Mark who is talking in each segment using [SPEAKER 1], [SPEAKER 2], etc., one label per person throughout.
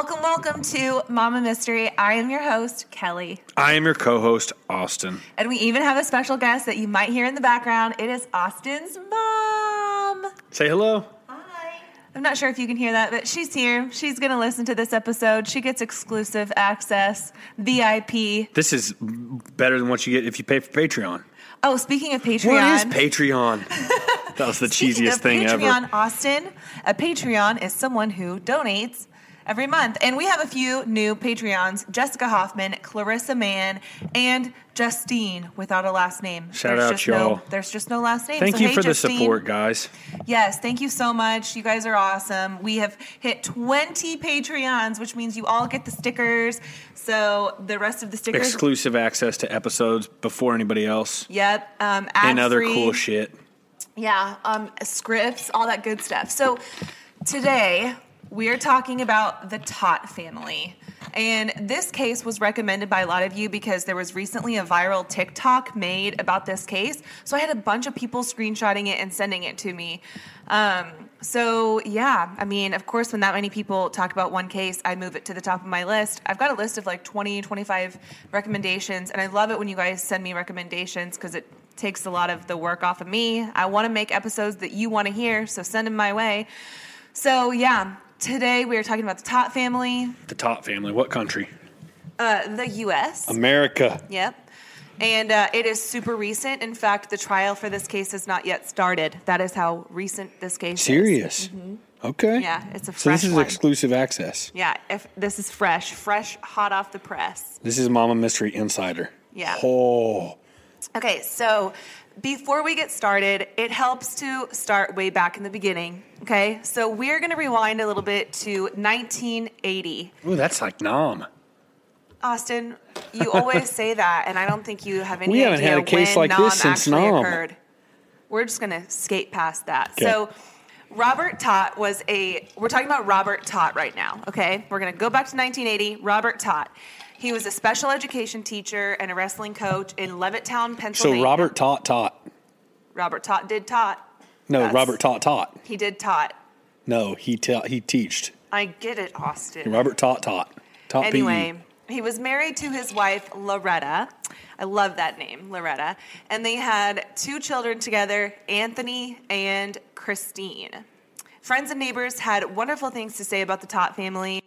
[SPEAKER 1] Welcome, welcome to Mama Mystery. I am your host, Kelly.
[SPEAKER 2] I am your co-host, Austin.
[SPEAKER 1] And we even have a special guest that you might hear in the background. It is Austin's mom.
[SPEAKER 2] Say hello. Hi.
[SPEAKER 1] I'm not sure if you can hear that, but she's here. She's going to listen to this episode. She gets exclusive access, VIP.
[SPEAKER 2] This is better than what you get if you pay for Patreon.
[SPEAKER 1] Oh, speaking of Patreon.
[SPEAKER 2] What is Patreon? that was the
[SPEAKER 1] Speaking
[SPEAKER 2] cheesiest thing
[SPEAKER 1] Patreon,
[SPEAKER 2] ever.
[SPEAKER 1] Austin, a Patreon is someone who donates every month. And we have a few new Patreons Jessica Hoffman, Clarissa Mann, and Justine without a last name.
[SPEAKER 2] Shout
[SPEAKER 1] there's
[SPEAKER 2] out,
[SPEAKER 1] just
[SPEAKER 2] y'all.
[SPEAKER 1] No, there's just no last name.
[SPEAKER 2] Thank
[SPEAKER 1] So,
[SPEAKER 2] you
[SPEAKER 1] hey,
[SPEAKER 2] for the support, guys.
[SPEAKER 1] Yes, thank you so much. You guys are awesome. We have hit 20 Patreons, which means you all get the stickers. So the rest of the stickers.
[SPEAKER 2] Exclusive access to episodes before anybody else,
[SPEAKER 1] Yep. Um,
[SPEAKER 2] and other
[SPEAKER 1] ad-free.
[SPEAKER 2] cool shit.
[SPEAKER 1] Yeah, um, scripts, all that good stuff. So today we are talking about the Todt family. And this case was recommended by a lot of you because there was recently a viral TikTok made about this case. So I had a bunch of people screenshotting it and sending it to me. Um, so, yeah, I mean, of course, when that many people talk about one case, I move it to the top of my list. I've got a list of like 20, 25 recommendations, and I love it when you guys send me recommendations because it takes a lot of the work off of me. I want to make episodes that you want to hear, so send them my way. So, yeah, today we are talking about the Todt family,
[SPEAKER 2] The Top family. What country?
[SPEAKER 1] uh, the U.S.
[SPEAKER 2] America.
[SPEAKER 1] Yep. And uh, it is super recent. In fact, the trial for this case has not yet started. That is how recent this case is.
[SPEAKER 2] Serious. Okay.
[SPEAKER 1] Mm-hmm. Yeah, it's a
[SPEAKER 2] So
[SPEAKER 1] fresh
[SPEAKER 2] this is
[SPEAKER 1] one.
[SPEAKER 2] exclusive access.
[SPEAKER 1] Yeah, if this is fresh, fresh, hot off the press.
[SPEAKER 2] This is Mama Mystery Insider.
[SPEAKER 1] Yeah.
[SPEAKER 2] Oh.
[SPEAKER 1] Okay, so before we get started, it helps to start way back in the beginning. Okay, so we're going to rewind a little bit to 1980.
[SPEAKER 2] Ooh, that's like Nom.
[SPEAKER 1] Austin, you always say that, and I don't think you have any
[SPEAKER 2] We haven't
[SPEAKER 1] idea
[SPEAKER 2] had a case
[SPEAKER 1] when
[SPEAKER 2] like
[SPEAKER 1] Nam
[SPEAKER 2] this since
[SPEAKER 1] actually
[SPEAKER 2] Nam.
[SPEAKER 1] occurred. We're just going to skate past that.
[SPEAKER 2] Okay.
[SPEAKER 1] So, Robert Todt was a. We're talking about Robert Todt right now. Okay, we're going to go back to 1980. Robert Todt. He was a special education teacher and a wrestling coach in Levittown, Pennsylvania.
[SPEAKER 2] So Robert taught taught.
[SPEAKER 1] Robert Todt did taught.
[SPEAKER 2] No,
[SPEAKER 1] That's-
[SPEAKER 2] Robert taught taught.
[SPEAKER 1] He did taught.
[SPEAKER 2] No, he taught he teached.
[SPEAKER 1] I get it, Austin.
[SPEAKER 2] Robert taught taught. Taught
[SPEAKER 1] Anyway,
[SPEAKER 2] PE.
[SPEAKER 1] he was married to his wife, Loretta. I love that name, Loretta. And they had two children together, Anthony and Christine. Friends and neighbors had wonderful things to say about the Todt family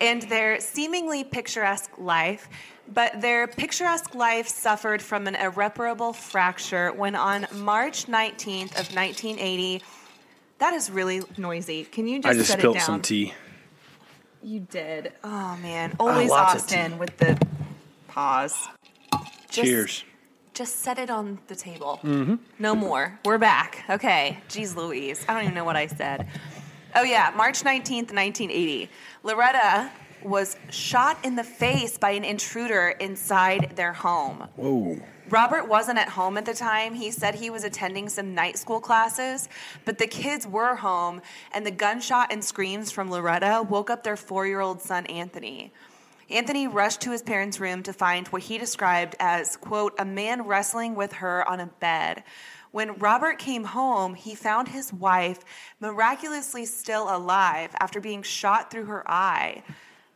[SPEAKER 1] and their seemingly picturesque life, but their picturesque life suffered from an irreparable fracture when on March 19th of 1980, that is really noisy. Can you just
[SPEAKER 2] I just
[SPEAKER 1] set
[SPEAKER 2] spilled
[SPEAKER 1] it down?
[SPEAKER 2] some tea.
[SPEAKER 1] You did. Oh man, always
[SPEAKER 2] lots of
[SPEAKER 1] Austin with the pause. Just-
[SPEAKER 2] Cheers.
[SPEAKER 1] Just set it on the table. Mm-hmm. No more. We're back. Okay. Jeez Louise. I don't even know what I said. Oh yeah, March 19th, 1980. Loretta was shot in the face by an intruder inside their home.
[SPEAKER 2] Whoa.
[SPEAKER 1] Robert wasn't at home at the time. He said he was attending some night school classes, but the kids were home, and the gunshot and screams from Loretta woke up their four year old son, Anthony. Anthony rushed to his parents' room to find what he described as, quote, a man wrestling with her on a bed. When Robert came home, he found his wife miraculously still alive after being shot through her eye.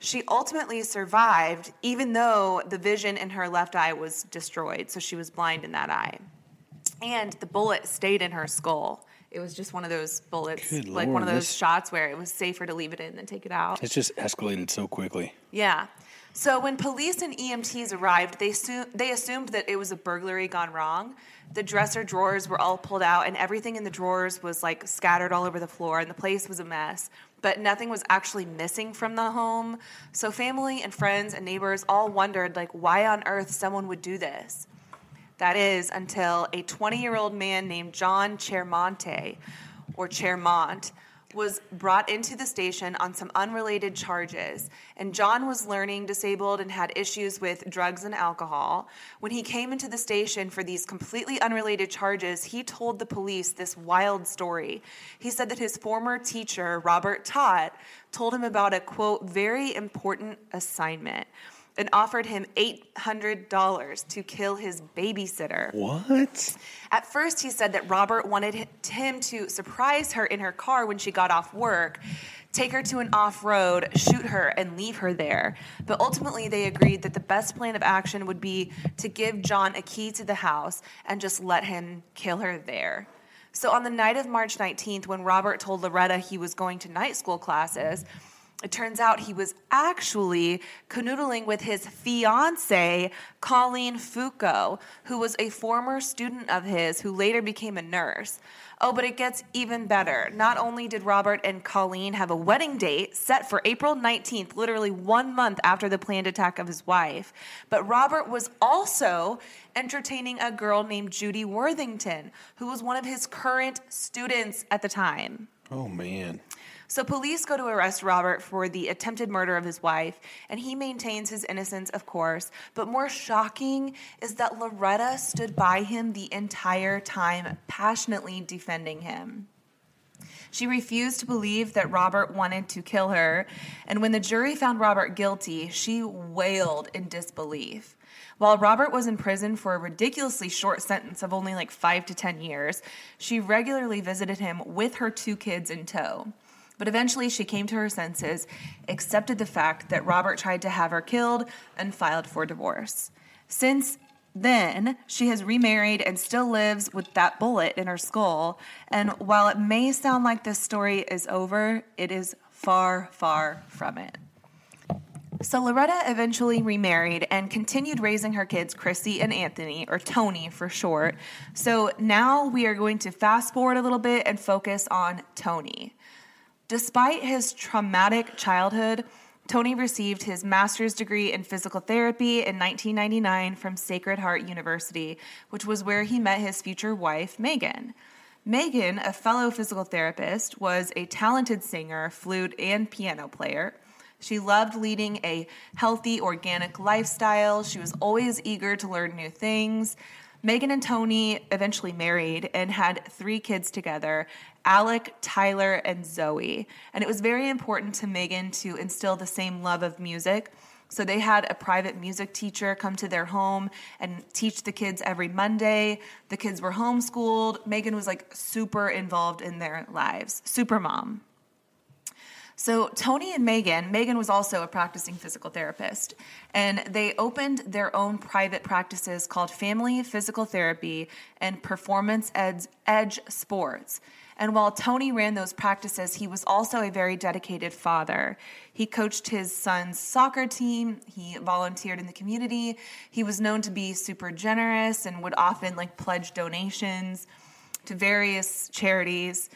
[SPEAKER 1] She ultimately survived, even though the vision in her left eye was destroyed, so she was blind in that eye. And the bullet stayed in her skull. It was just one of those bullets,
[SPEAKER 2] Good
[SPEAKER 1] like one of those
[SPEAKER 2] this-
[SPEAKER 1] shots where it was safer to leave it in than take it out.
[SPEAKER 2] It's just escalated so quickly.
[SPEAKER 1] Yeah. So when police and EMTs arrived, they, su- they assumed that it was a burglary gone wrong. The dresser drawers were all pulled out, and everything in the drawers was like scattered all over the floor, and the place was a mess. But nothing was actually missing from the home. So family and friends and neighbors all wondered, like, why on earth someone would do this. That is until a 20 year old man named John Chermonte, or Chermont, was brought into the station on some unrelated charges. And John was learning disabled and had issues with drugs and alcohol. When he came into the station for these completely unrelated charges, he told the police this wild story. He said that his former teacher, Robert Todt, told him about a quote, very important assignment and offered him $800 to kill his babysitter.
[SPEAKER 2] What?
[SPEAKER 1] At first, he said that Robert wanted him to surprise her in her car when she got off work, take her to an off road, shoot her, and leave her there. But ultimately, they agreed that the best plan of action would be to give John a key to the house and just let him kill her there. So, on the night of March 19th, when Robert told Loretta he was going to night school classes, it turns out he was actually canoodling with his fiance, Colleen Foucault, who was a former student of his who later became a nurse. Oh, but it gets even better. Not only did Robert and Colleen have a wedding date set for April 19th, literally one month after the planned attack of his wife, but Robert was also entertaining a girl named Judy Worthington, who was one of his current students at the time.
[SPEAKER 2] Oh man.
[SPEAKER 1] So police go to arrest Robert for the attempted murder of his wife, and he maintains his innocence, of course. But more shocking is that Loretta stood by him the entire time, passionately defending him. She refused to believe that Robert wanted to kill her, and when the jury found Robert guilty, she wailed in disbelief. While Robert was in prison for a ridiculously short sentence of only like five to 10 years, she regularly visited him with her two kids in tow. But eventually she came to her senses, accepted the fact that Robert tried to have her killed, and filed for divorce. Since then, she has remarried and still lives with that bullet in her skull. And while it may sound like this story is over, it is far, far from it. So Loretta eventually remarried and continued raising her kids, Chrissy and Anthony, or Tony for short. So now we are going to fast forward a little bit and focus on Tony. Despite his traumatic childhood, Tony received his master's degree in physical therapy in 1999 from Sacred Heart University, which was where he met his future wife, Megan. Megan, a fellow physical therapist, was a talented singer, flute, and piano player. She loved leading a healthy, organic lifestyle. She was always eager to learn new things. Megan and Tony eventually married and had three kids together Alec, Tyler, and Zoe. And it was very important to Megan to instill the same love of music. So they had a private music teacher come to their home and teach the kids every Monday. The kids were homeschooled. Megan was like super involved in their lives, super mom. So, Tony and Megan, Megan was also a practicing physical therapist, and they opened their own private practices called Family Physical Therapy and Performance Edge, Edge Sports. And while Tony ran those practices, he was also a very dedicated father. He coached his son's soccer team, he volunteered in the community. He was known to be super generous and would often like pledge donations to various charities.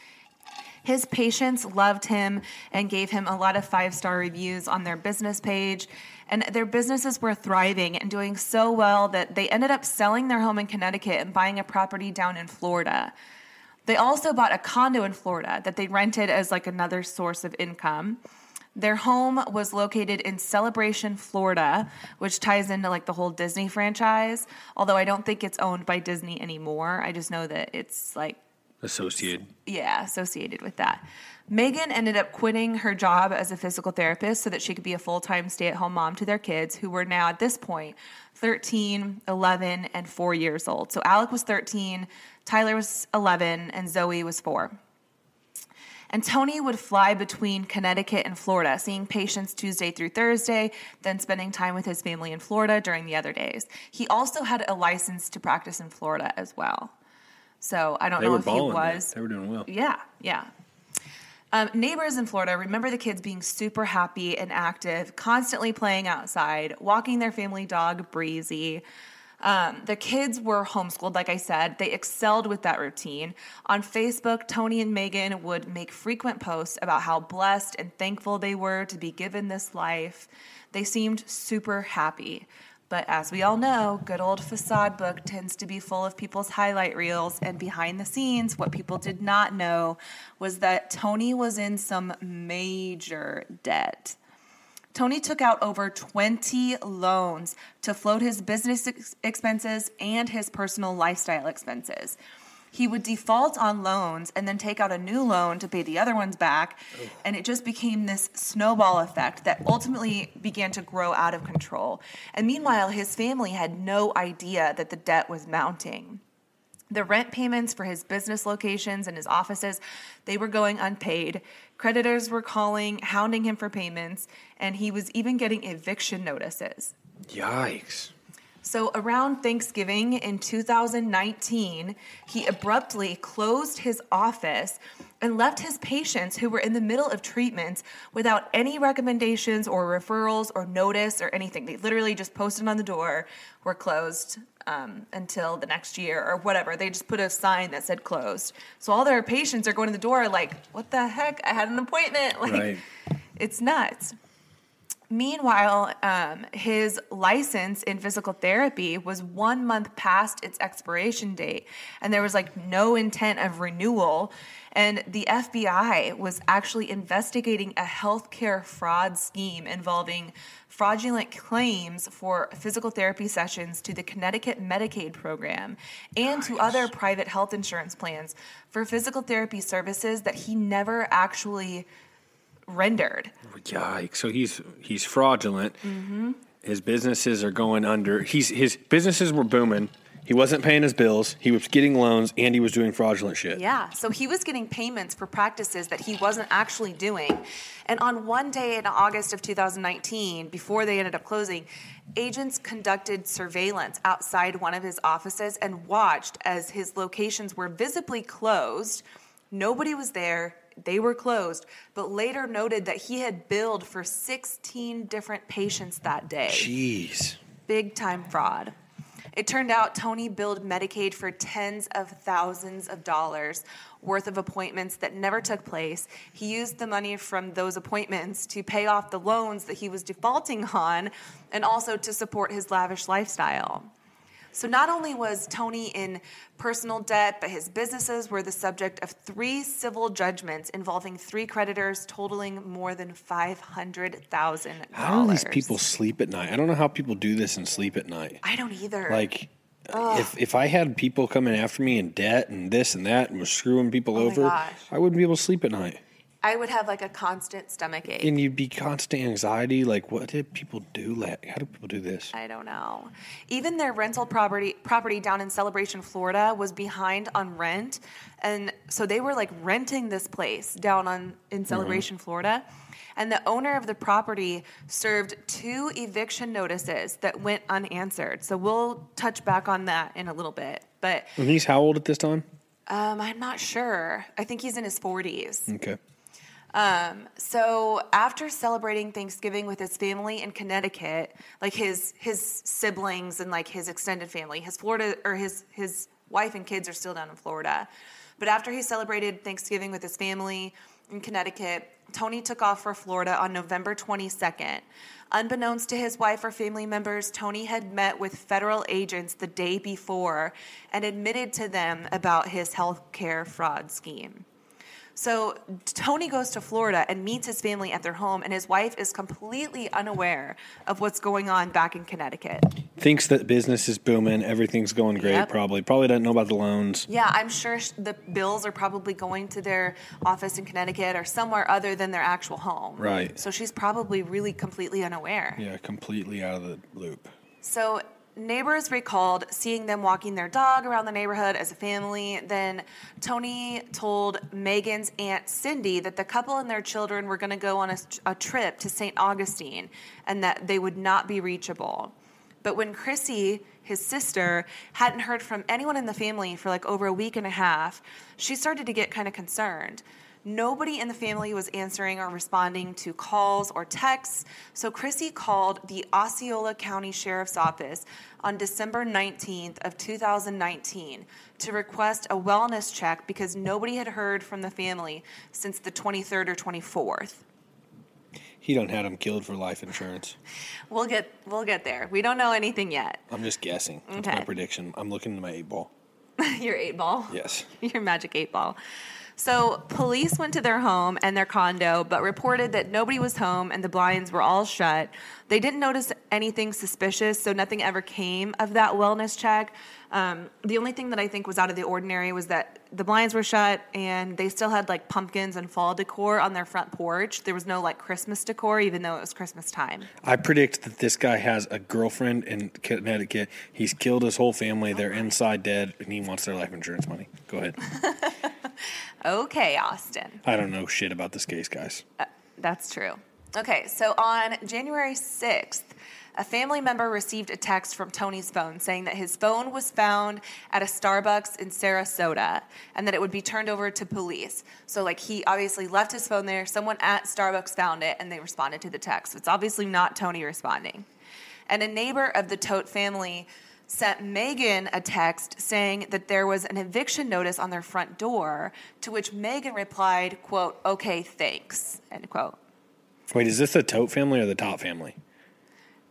[SPEAKER 1] His patients loved him and gave him a lot of five star reviews on their business page. And their businesses were thriving and doing so well that they ended up selling their home in Connecticut and buying a property down in Florida. They also bought a condo in Florida that they rented as like another source of income. Their home was located in Celebration, Florida, which ties into like the whole Disney franchise. Although I don't think it's owned by Disney anymore. I just know that it's like
[SPEAKER 2] Associated.
[SPEAKER 1] yeah, associated with that. Megan ended up quitting her job as a physical therapist so that she could be a full time stay at home mom to their kids, who were now at this point 13, 11, and 4 years old. So Alec was 13, Tyler was 11, and Zoe was 4. And Tony would fly between Connecticut and Florida, seeing patients Tuesday through Thursday, then spending time with his family in Florida during the other days. He also had a license to practice in Florida as well. So I don't
[SPEAKER 2] They
[SPEAKER 1] know if he was.
[SPEAKER 2] They were doing well.
[SPEAKER 1] Yeah, yeah. Um, neighbors in Florida remember the kids being super happy and active, constantly playing outside, walking their family dog Breezy. Um, the kids were homeschooled, like I said. They excelled with that routine. On Facebook, Tony and Megan would make frequent posts about how blessed and thankful they were to be given this life. They seemed super happy. But as we all know, good old facade book tends to be full of people's highlight reels. And behind the scenes, what people did not know was that Tony was in some major debt. Tony took out over 20 loans to float his business ex- expenses and his personal lifestyle expenses. He would default on loans and then take out a new loan to pay the other ones back. And it just became this snowball effect that ultimately began to grow out of control. And meanwhile, his family had no idea that the debt was mounting. The rent payments for his business locations and his offices, they were going unpaid. Creditors were calling, hounding him for payments, and he was even getting eviction notices.
[SPEAKER 2] Yikes.
[SPEAKER 1] So, around Thanksgiving in 2019, he abruptly closed his office and left his patients who were in the middle of treatments without any recommendations or referrals or notice or anything. They literally just posted on the door, we're closed um, until the next year or whatever. They just put a sign that said closed. So, all their patients are going to the door like, what the heck? I had an appointment. Like,
[SPEAKER 2] Right.
[SPEAKER 1] it's nuts. Meanwhile, um, his license in physical therapy was one month past its expiration date, and there was like no intent of renewal. And the FBI was actually investigating a healthcare fraud scheme involving fraudulent claims for physical therapy sessions to the Connecticut Medicaid program and to other private health insurance plans for physical therapy services that he never actually rendered.
[SPEAKER 2] Yikes. So he's he's fraudulent.
[SPEAKER 1] Mm-hmm.
[SPEAKER 2] His businesses are going under. He's his businesses were booming. He wasn't paying his bills. He was getting loans and he was doing fraudulent shit.
[SPEAKER 1] Yeah, so he was getting payments for practices that he wasn't actually doing. And on one day in August of 2019, before they ended up closing, agents conducted surveillance outside one of his offices and watched as his locations were visibly closed. Nobody was there, they were closed, but later noted that he had billed for 16 different patients that day
[SPEAKER 2] Jeez.
[SPEAKER 1] big time fraud. It turned out Tony billed Medicaid for tens of thousands of dollars worth of appointments that never took place. He used the money from those appointments to pay off the loans that he was defaulting on and also to support his lavish lifestyle. So not only was Tony in personal debt, but his businesses were the subject of three civil judgments involving three creditors totaling more than $500,000.
[SPEAKER 2] How do these people sleep at night? I don't know how people do this and sleep at night.
[SPEAKER 1] I don't either.
[SPEAKER 2] Like, if if I had people coming after me in debt and this and that and was screwing people
[SPEAKER 1] Oh
[SPEAKER 2] over. I wouldn't be able to sleep at night.
[SPEAKER 1] I would have like a constant stomach ache.
[SPEAKER 2] And you'd be constant anxiety. Like, what did people do? Like, how do people do this?
[SPEAKER 1] I don't know. Even their rental property property down in Celebration, Florida was behind on rent. And so they were like renting this place down on in Celebration, Florida. And the owner of the property served two eviction notices that went unanswered. So we'll touch back on that in a little bit. But
[SPEAKER 2] And he's how old at this time?
[SPEAKER 1] um, I'm not sure. I think he's in his 40s.
[SPEAKER 2] Okay.
[SPEAKER 1] Um, so after celebrating Thanksgiving with his family in Connecticut, like his his siblings and like his extended family, his Florida or his his wife and kids are still down in Florida. But after he celebrated Thanksgiving with his family in Connecticut, Tony took off for Florida on November 22nd. Unbeknownst to his wife or family members, Tony had met with federal agents the day before and admitted to them about his health care fraud scheme. So Tony goes to Florida and meets his family at their home, and his wife is completely unaware of what's going on back in Connecticut.
[SPEAKER 2] Thinks that business is booming. Everything's going great.
[SPEAKER 1] Yep.
[SPEAKER 2] Probably. Probably doesn't know about the loans.
[SPEAKER 1] Yeah, I'm sure sh- the bills are probably going to their office in Connecticut or somewhere other than their actual home.
[SPEAKER 2] Right.
[SPEAKER 1] So she's probably really completely unaware.
[SPEAKER 2] Yeah, completely out of the loop.
[SPEAKER 1] So neighbors recalled seeing them walking their dog around the neighborhood as a family. Then Tony told Megan's aunt Cindy that the couple and their children were going to go on a, a trip to St. Augustine and that they would not be reachable. But when Chrissy, his sister, hadn't heard from anyone in the family for like over a week and a half, she started to get kind of concerned. Nobody in the family was answering or responding to calls or texts, so Chrissy called the Osceola County Sheriff's Office on December 19th of 2019 to request a wellness check because nobody had heard from the family since the 23rd or 24th.
[SPEAKER 2] He done had him killed for life insurance.
[SPEAKER 1] We'll get we'll get there. We don't know anything yet.
[SPEAKER 2] I'm just guessing. That's
[SPEAKER 1] Okay.
[SPEAKER 2] my prediction. I'm looking at my eight ball.
[SPEAKER 1] Your eight ball.
[SPEAKER 2] Yes.
[SPEAKER 1] Your magic eight ball. So, police went to their home and their condo, but reported that nobody was home and the blinds were all shut. They didn't notice anything suspicious, so nothing ever came of that wellness check. Um, the only thing that I think was out of the ordinary was that the blinds were shut and they still had like pumpkins and fall decor on their front porch. There was no like Christmas decor, even though it was Christmas time.
[SPEAKER 2] I predict that this guy has a girlfriend in Connecticut. He's killed his whole family. They're inside dead, and he wants their life insurance money. Go ahead.
[SPEAKER 1] Okay, Austin.
[SPEAKER 2] I don't know shit about this case, guys.
[SPEAKER 1] Uh, that's true. Okay, so on January 6th, a family member received a text from Tony's phone saying that his phone was found at a Starbucks in Sarasota and that it would be turned over to police. So, like, he obviously left his phone there. Someone at Starbucks found it and they responded to the text. So, it's obviously not Tony responding. And a neighbor of the Tote family sent Megan a text saying that there was an eviction notice on their front door, to which Megan replied, quote, okay, thanks, end quote.
[SPEAKER 2] Wait, is this the Tote family or the Top family?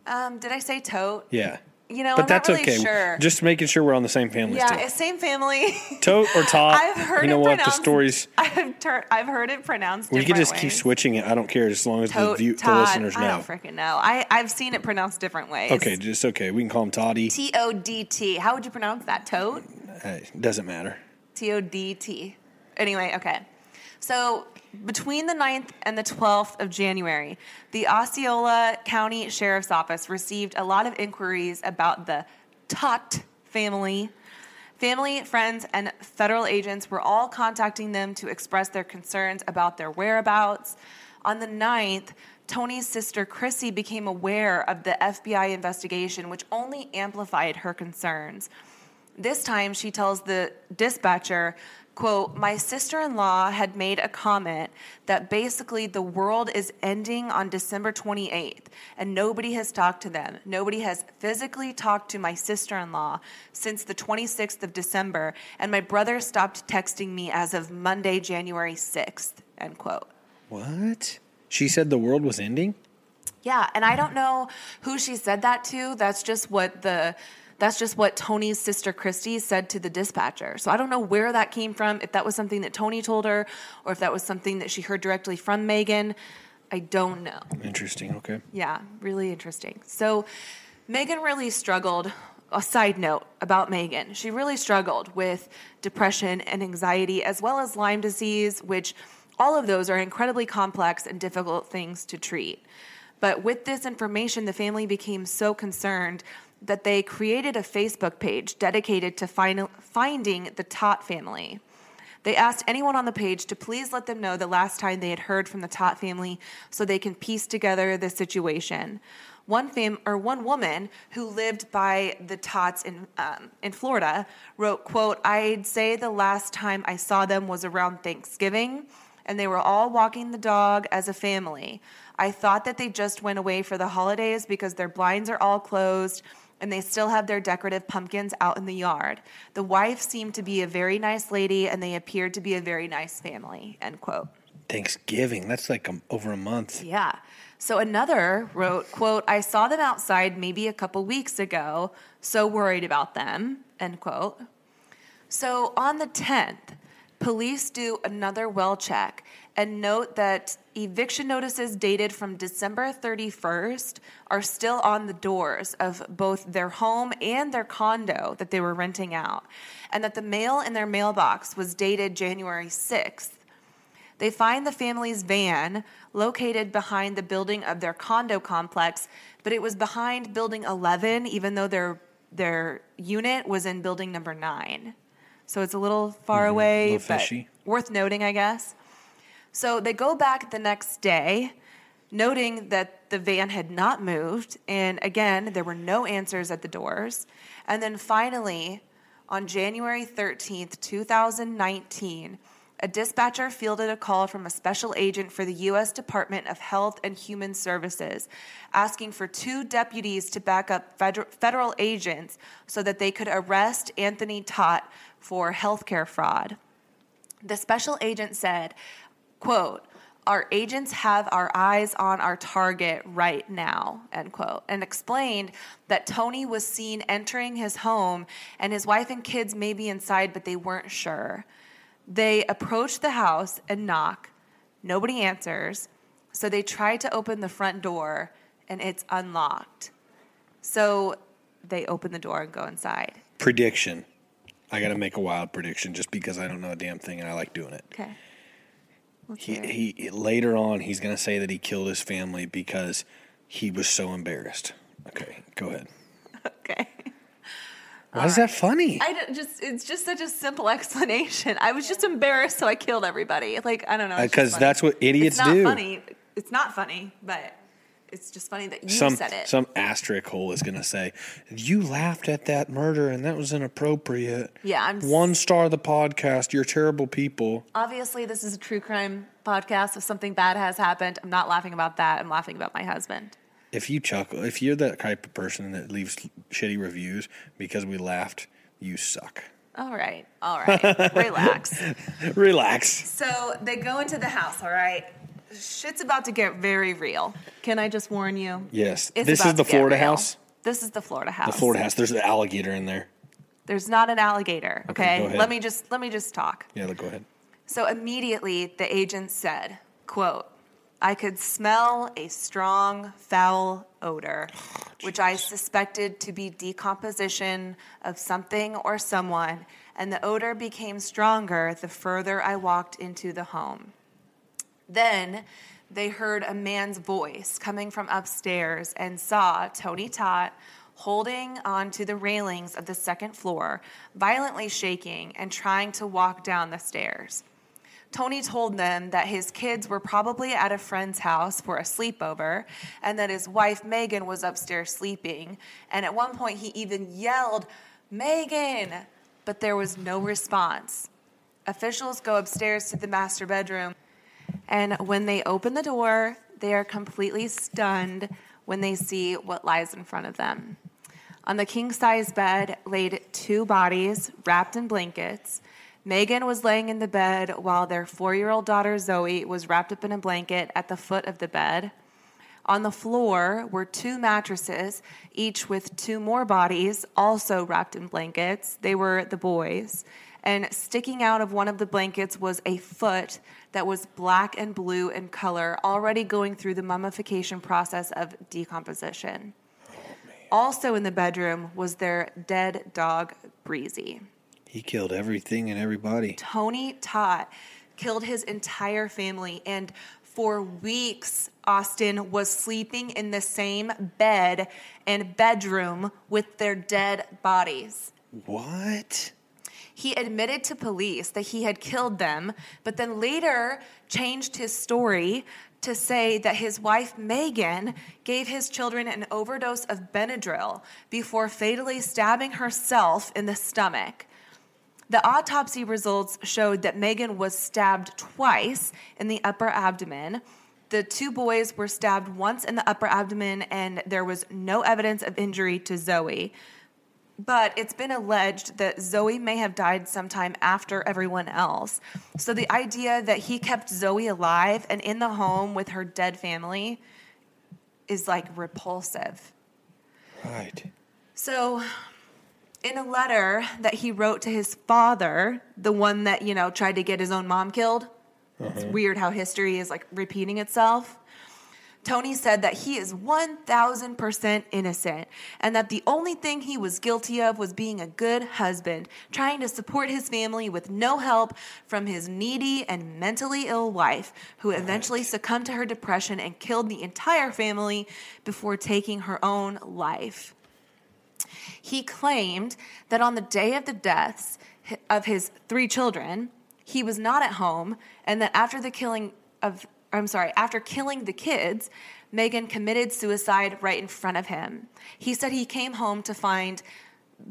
[SPEAKER 1] Um, did I say tote?
[SPEAKER 2] Yeah.
[SPEAKER 1] You know,
[SPEAKER 2] but
[SPEAKER 1] I'm
[SPEAKER 2] that's
[SPEAKER 1] not really
[SPEAKER 2] okay.
[SPEAKER 1] sure.
[SPEAKER 2] Just making sure we're on the same family
[SPEAKER 1] yeah,
[SPEAKER 2] still.
[SPEAKER 1] same family.
[SPEAKER 2] Tote or Top?
[SPEAKER 1] I've heard it.
[SPEAKER 2] you know
[SPEAKER 1] it
[SPEAKER 2] what? The stories.
[SPEAKER 1] I've, tur- I've heard it pronounced.
[SPEAKER 2] We could just keep switching it. I don't care as long as the,
[SPEAKER 1] Tote,
[SPEAKER 2] view, the
[SPEAKER 1] Todd,
[SPEAKER 2] listeners
[SPEAKER 1] I
[SPEAKER 2] know.
[SPEAKER 1] don't freaking know. I I've seen it pronounced different ways.
[SPEAKER 2] Okay, just okay. We can call him Toddy.
[SPEAKER 1] T O D T. How would you pronounce that? Tote.
[SPEAKER 2] Hey, doesn't matter.
[SPEAKER 1] T O D T. Anyway, okay. So between the 9th and the 12th of January, the Osceola County Sheriff's Office received a lot of inquiries about the Todt family. Family, friends, and federal agents were all contacting them to express their concerns about their whereabouts. On the 9th, Tony's sister Chrissy became aware of the FBI investigation, which only amplified her concerns. This time, she tells the dispatcher, quote, My sister in law had made a comment that basically the world is ending on December 28th, and nobody has talked to them. Nobody has physically talked to my sister in law since the 26th of December, and my brother stopped texting me as of Monday, January 6th, end quote.
[SPEAKER 2] What? She said the world was ending?
[SPEAKER 1] Yeah, and I don't know who she said that to. That's just what the that's just what Tony's sister Christy said to the dispatcher. So I don't know where that came from, if that was something that Tony told her or if that was something that she heard directly from Megan. I don't know.
[SPEAKER 2] Interesting. Okay.
[SPEAKER 1] Yeah, really interesting. So Megan really struggled. A side note about Megan. She really struggled with depression and anxiety as well as Lyme disease, which all of those are incredibly complex and difficult things to treat. But with this information, the family became so concerned that they created a Facebook page dedicated to find, finding the Todt family. They asked anyone on the page to please let them know the last time they had heard from the Todt family so they can piece together the situation. One fam or one woman who lived by the Todts in um, in Florida wrote, "quote I'd say the last time I saw them was around Thanksgiving, and they were all walking the dog as a family. I thought that they just went away for the holidays because their blinds are all closed." And they still have their decorative pumpkins out in the yard. The wife seemed to be a very nice lady, and they appeared to be a very nice family. End quote.
[SPEAKER 2] Thanksgiving. That's like um over a month.
[SPEAKER 1] Yeah. So another wrote, quote, I saw them outside maybe a couple weeks ago, so worried about them, end quote. So on the 10th, police do another well check and note that eviction notices dated from December 31st are still on the doors of both their home and their condo that they were renting out, and that the mail in their mailbox was dated January 6th. They find the family's van located behind the building of their condo complex, but it was behind building 11, even though their, their unit was in building number 9. So it's a little far mm-hmm. away,
[SPEAKER 2] little
[SPEAKER 1] but
[SPEAKER 2] fishy.
[SPEAKER 1] worth noting, I guess. So they go back the next day, noting that the van had not moved. And again, there were no answers at the doors. And then finally, on January 13th, 2019, a dispatcher fielded a call from a special agent for the U.S. Department of Health and Human Services asking for two deputies to back up federal agents so that they could arrest Anthony Todt for healthcare fraud. The special agent said, quote, our agents have our eyes on our target right now, end quote, and explained that Tony was seen entering his home and his wife and kids may be inside, but they weren't sure. They approach the house and knock. Nobody answers. So they try to open the front door and it's unlocked. So they open the door and go inside.
[SPEAKER 2] Prediction. I got to make a wild prediction just because I don't know a damn thing and I like doing it.
[SPEAKER 1] Okay. Let's
[SPEAKER 2] He, he later on he's going to say that he killed his family because he was so embarrassed. Okay, go ahead.
[SPEAKER 1] okay.
[SPEAKER 2] Why is that funny?
[SPEAKER 1] I don't- just it's just such a simple explanation. I was just embarrassed, so I killed everybody. Like I don't know,
[SPEAKER 2] Because uh,
[SPEAKER 1] funny.
[SPEAKER 2] that's what idiots
[SPEAKER 1] it's not
[SPEAKER 2] do.
[SPEAKER 1] Funny. It's not funny, but it's just funny that you
[SPEAKER 2] some
[SPEAKER 1] said it.
[SPEAKER 2] some asterisk hole is going to say you laughed at that murder and that was inappropriate.
[SPEAKER 1] Yeah, I'm
[SPEAKER 2] one star of the podcast. You're terrible people.
[SPEAKER 1] Obviously, this is a true crime podcast. If something bad has happened, I'm not laughing about that. I'm laughing about my husband.
[SPEAKER 2] If you chuckle, if you're that type of person that leaves shitty reviews because we laughed, you suck.
[SPEAKER 1] All right, all right, relax.
[SPEAKER 2] Relax.
[SPEAKER 1] So they go into the house. All right, shit's about to get very real. Can I just warn you?
[SPEAKER 2] Yes.
[SPEAKER 1] It's
[SPEAKER 2] this is the Florida
[SPEAKER 1] real.
[SPEAKER 2] house.
[SPEAKER 1] This is the Florida house.
[SPEAKER 2] The Florida house. There's an alligator in there.
[SPEAKER 1] There's not an alligator.
[SPEAKER 2] Okay,
[SPEAKER 1] Okay. let me just let me just talk.
[SPEAKER 2] Yeah, go ahead.
[SPEAKER 1] So immediately the agent said, quote, I could smell a strong foul odor, oh, which I suspected to be decomposition of something or someone, and the odor became stronger the further I walked into the home. Then they heard a man's voice coming from upstairs and saw Tony Todt holding onto the railings of the second floor, violently shaking and trying to walk down the stairs. Tony told them that his kids were probably at a friend's house for a sleepover and that his wife Megan was upstairs sleeping. And at one point, he even yelled, Megan! But there was no response. Officials go upstairs to the master bedroom, and when they open the door, they are completely stunned when they see what lies in front of them. On the king size bed laid two bodies wrapped in blankets. Megan was laying in the bed while their four year old daughter Zoe was wrapped up in a blanket at the foot of the bed. On the floor were two mattresses, each with two more bodies, also wrapped in blankets. They were the boys. And sticking out of one of the blankets was a foot that was black and blue in color, already going through the mummification process of decomposition. Oh, also in the bedroom was their dead dog, Breezy.
[SPEAKER 2] He killed everything and everybody.
[SPEAKER 1] Tony Todt killed his entire family, and for weeks, Austin was sleeping in the same bed and bedroom with their dead bodies.
[SPEAKER 2] What?
[SPEAKER 1] He admitted to police that he had killed them, but then later changed his story to say that his wife Megan gave his children an overdose of Benadryl before fatally stabbing herself in the stomach. The autopsy results showed that Megan was stabbed twice in the upper abdomen. The two boys were stabbed once in the upper abdomen, and there was no evidence of injury to Zoe. But it's been alleged that Zoe may have died sometime after everyone else. So the idea that he kept Zoe alive and in the home with her dead family is like repulsive.
[SPEAKER 2] Right.
[SPEAKER 1] So, in a letter that he wrote to his father, the one that, you know, tried to get his own mom killed, it's uh-huh. weird how history is like repeating itself. Tony said that he is 1000% innocent and that the only thing he was guilty of was being a good husband, trying to support his family with no help from his needy and mentally ill wife, who eventually succumbed to her depression and killed the entire family before taking her own life. He claimed that on the day of the deaths of his three children, he was not at home, and that after the killing of, I'm sorry, after killing the kids, Megan committed suicide right in front of him. He said he came home to find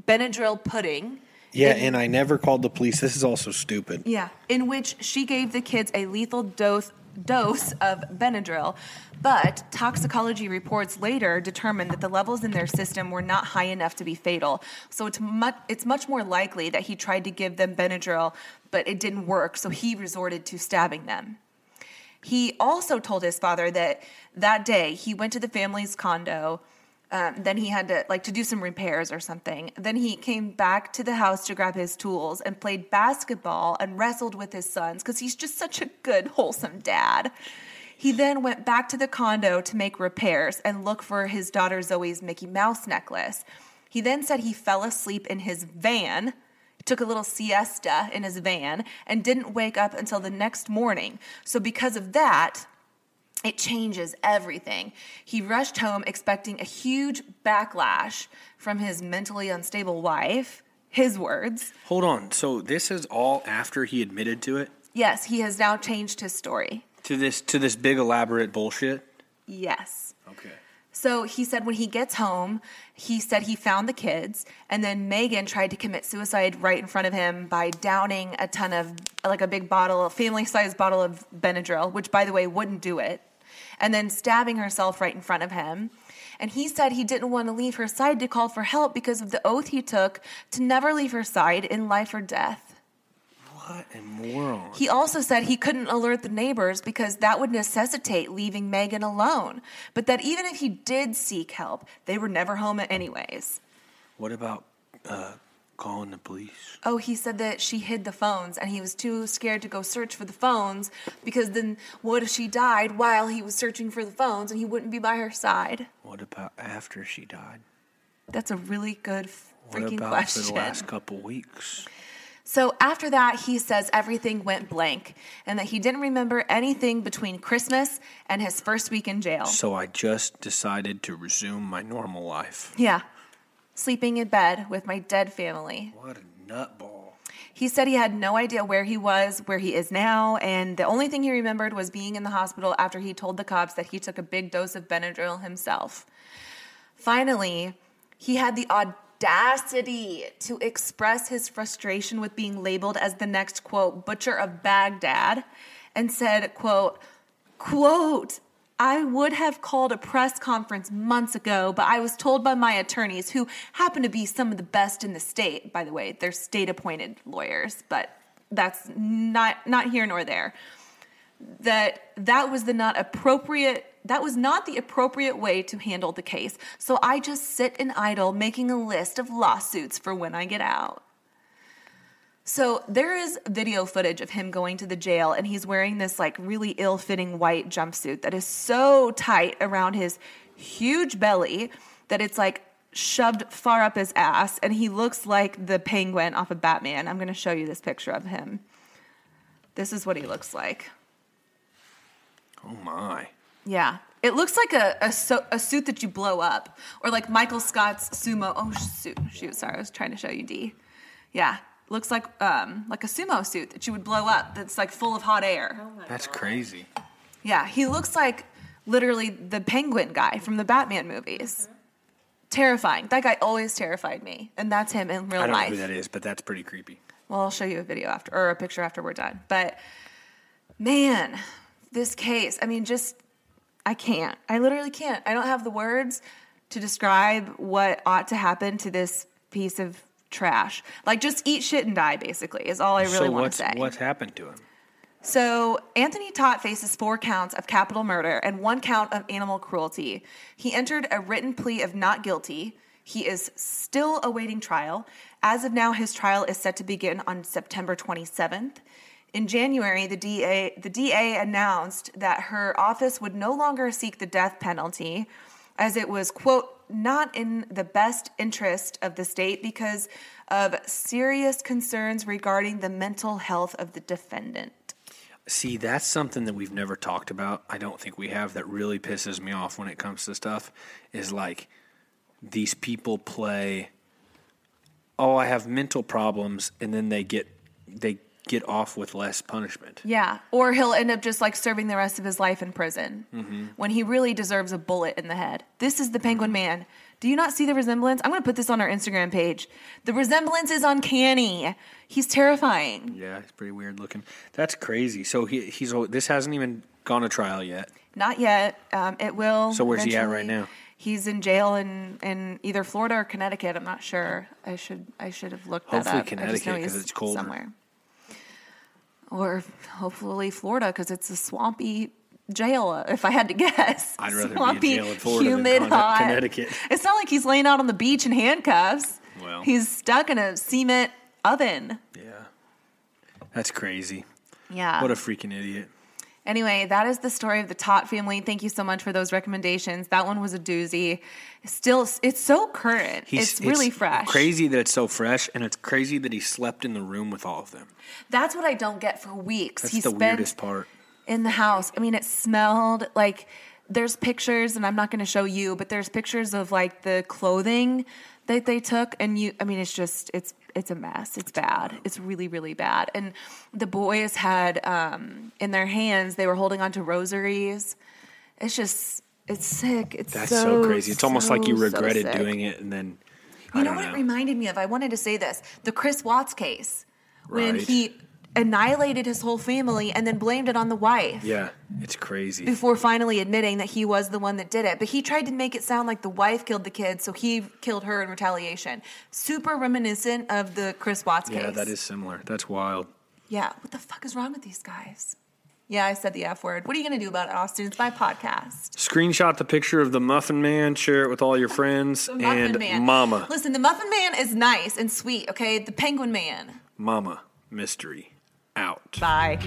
[SPEAKER 1] Benadryl pudding.
[SPEAKER 2] Yeah,
[SPEAKER 1] in-
[SPEAKER 2] and I never called the police. This is also stupid.
[SPEAKER 1] yeah, in which she gave the kids a lethal dose dose of Benadryl, but toxicology reports later determined that the levels in their system were not high enough to be fatal. So it's much it's much more likely that he tried to give them Benadryl, but it didn't work, so he resorted to stabbing them. He also told his father that that day he went to the family's condo. Um, then he had to like to do some repairs or something. Then he came back to the house to grab his tools and played basketball and wrestled with his sons because he's just such a good, wholesome dad. He then went back to the condo to make repairs and look for his daughter Zoe's Mickey Mouse necklace. He then said he fell asleep in his van, took a little siesta in his van, and didn't wake up until the next morning. So, because of that, it changes everything. He rushed home expecting a huge backlash from his mentally unstable wife. His words.
[SPEAKER 2] Hold on. So this is all after he admitted to it?
[SPEAKER 1] Yes, he has now changed his story.
[SPEAKER 2] To this to this big elaborate bullshit?
[SPEAKER 1] Yes.
[SPEAKER 2] Okay.
[SPEAKER 1] So he said when he gets home, he said he found the kids, and then Megan tried to commit suicide right in front of him by downing a ton of, like a big bottle, a family sized bottle of Benadryl, which by the way wouldn't do it, and then stabbing herself right in front of him. And he said he didn't want to leave her side to call for help because of the oath he took to never leave her side in life or death.
[SPEAKER 2] What a moron.
[SPEAKER 1] He also said he couldn't alert the neighbors because that would necessitate leaving Megan alone, but that even if he did seek help, they were never home anyways.
[SPEAKER 2] What about uh, calling the police?
[SPEAKER 1] Oh, he said that she hid the phones and he was too scared to go search for the phones because then what if she died while he was searching for the phones and he wouldn't be by her side?
[SPEAKER 2] What about after she died?
[SPEAKER 1] That's a really good freaking What
[SPEAKER 2] about
[SPEAKER 1] question.
[SPEAKER 2] for the last couple weeks?
[SPEAKER 1] So after that, he says everything went blank and that he didn't remember anything between Christmas and his first week in jail.
[SPEAKER 2] So I just decided to resume my normal life.
[SPEAKER 1] Yeah. Sleeping in bed with my dead family.
[SPEAKER 2] What a nutball.
[SPEAKER 1] He said he had no idea where he was, where he is now, and the only thing he remembered was being in the hospital after he told the cops that he took a big dose of Benadryl himself. Finally, he had the audacity to express his frustration with being labeled as the next quote butcher of Baghdad and said, quote, quote, I would have called a press conference months ago, but I was told by my attorneys, who happen to be some of the best in the state, by the way, they're state appointed lawyers, but that's not not here nor there. That that was the not appropriate that was not the appropriate way to handle the case. So I just sit and idle making a list of lawsuits for when I get out. So there is video footage of him going to the jail and he's wearing this like really ill-fitting white jumpsuit that is so tight around his huge belly that it's like shoved far up his ass and he looks like the penguin off of Batman. I'm going to show you this picture of him. This is what he looks like.
[SPEAKER 2] Oh my.
[SPEAKER 1] Yeah. It looks like a, a, so, a suit that you blow up, or like Michael Scott's sumo. Oh, suit. Shoot, sorry, I was trying to show you D. Yeah, looks like um, like a sumo suit that you would blow up. That's like full of hot air.
[SPEAKER 2] That's crazy.
[SPEAKER 1] Yeah, he looks like literally the Penguin guy from the Batman movies. Terrifying. That guy always terrified me, and that's him in real life.
[SPEAKER 2] I don't
[SPEAKER 1] life.
[SPEAKER 2] know who that is, but that's pretty creepy.
[SPEAKER 1] Well, I'll show you a video after or a picture after we're done. But man, this case, I mean, just I can't. I literally can't. I don't have the words to describe what ought to happen to this piece of trash. Like just eat shit and die basically is all I really
[SPEAKER 2] so
[SPEAKER 1] want to say.
[SPEAKER 2] what's happened to him?
[SPEAKER 1] So, Anthony Todt faces four counts of capital murder and one count of animal cruelty. He entered a written plea of not guilty. He is still awaiting trial. As of now, his trial is set to begin on September 27th. In January, the DA, the DA announced that her office would no longer seek the death penalty as it was, quote, not in the best interest of the state because of serious concerns regarding the mental health of the defendant.
[SPEAKER 2] See, that's something that we've never talked about. I don't think we have that really pisses me off when it comes to stuff is like these people play oh, I have mental problems and then they get they get off with less punishment.
[SPEAKER 1] Yeah, or he'll end up just like serving the rest of his life in prison when he really deserves a bullet in the head. This is the Penguin Man. Do you not see the resemblance? I'm going to put this on our Instagram page. The resemblance is uncanny. He's terrifying.
[SPEAKER 2] Yeah, he's pretty weird looking. That's crazy. So he he's this hasn't even gone to trial yet.
[SPEAKER 1] Not yet. Um, it will.
[SPEAKER 2] So where's he at right now?
[SPEAKER 1] He's in jail in, in either Florida or Connecticut. I'm not sure. I should I should have looked that up. Just know he's
[SPEAKER 2] it's colder.
[SPEAKER 1] somewhere. Or hopefully Florida because it's a swampy jail. uh, If I had to guess,
[SPEAKER 2] I'd rather be in
[SPEAKER 1] swampy,
[SPEAKER 2] jail in Florida
[SPEAKER 1] humid,
[SPEAKER 2] Con-
[SPEAKER 1] hot.
[SPEAKER 2] Connecticut.
[SPEAKER 1] It's not like he's laying out on the beach in handcuffs.
[SPEAKER 2] Well.
[SPEAKER 1] he's stuck in a cement oven.
[SPEAKER 2] Yeah. That's crazy.
[SPEAKER 1] Yeah.
[SPEAKER 2] What a freaking idiot.
[SPEAKER 1] Anyway, that is the story of the Todt family. Thank you so much for those recommendations. That one was a doozy. Still, it's so current. it's really fresh.
[SPEAKER 2] Crazy that it's so fresh, and it's crazy that he slept in the room with all of them.
[SPEAKER 1] That's what I don't get for weeks.
[SPEAKER 2] That's
[SPEAKER 1] he
[SPEAKER 2] the weirdest part.
[SPEAKER 1] in the house. I mean, it smelled like there's pictures, and I'm not going to show you, but there's pictures of like the clothing that they took, and you. I mean, it's just it's it's a mess. It's bad. It's really really bad. And the boys had um, in their hands they were holding onto rosaries. It's just it's sick. It's
[SPEAKER 2] That's
[SPEAKER 1] so,
[SPEAKER 2] so, crazy. It's almost like you
[SPEAKER 1] so, so
[SPEAKER 2] regretted doing it, and then
[SPEAKER 1] You know what
[SPEAKER 2] know.
[SPEAKER 1] it reminded me of? I wanted to say this: the Chris Watts case, when he annihilated his whole family and then blamed it on the wife
[SPEAKER 2] yeah, it's crazy.
[SPEAKER 1] before finally admitting that he was the one that did it. But he tried to make it sound like the wife killed the kid, so he killed her in retaliation. Super reminiscent of the Chris Watts case.
[SPEAKER 2] Yeah, that is similar. That's wild.
[SPEAKER 1] Yeah, what the fuck is wrong with these guys? Yeah, I said the F word. What are you going to do about it, Austin? It's my podcast.
[SPEAKER 2] Screenshot the picture of the Muffin Man, share it with all your friends, and
[SPEAKER 1] Man.
[SPEAKER 2] Mama,
[SPEAKER 1] Listen, the Muffin Man is nice and sweet, okay? The Penguin Man.
[SPEAKER 2] Mama, mystery, out.
[SPEAKER 1] Bye.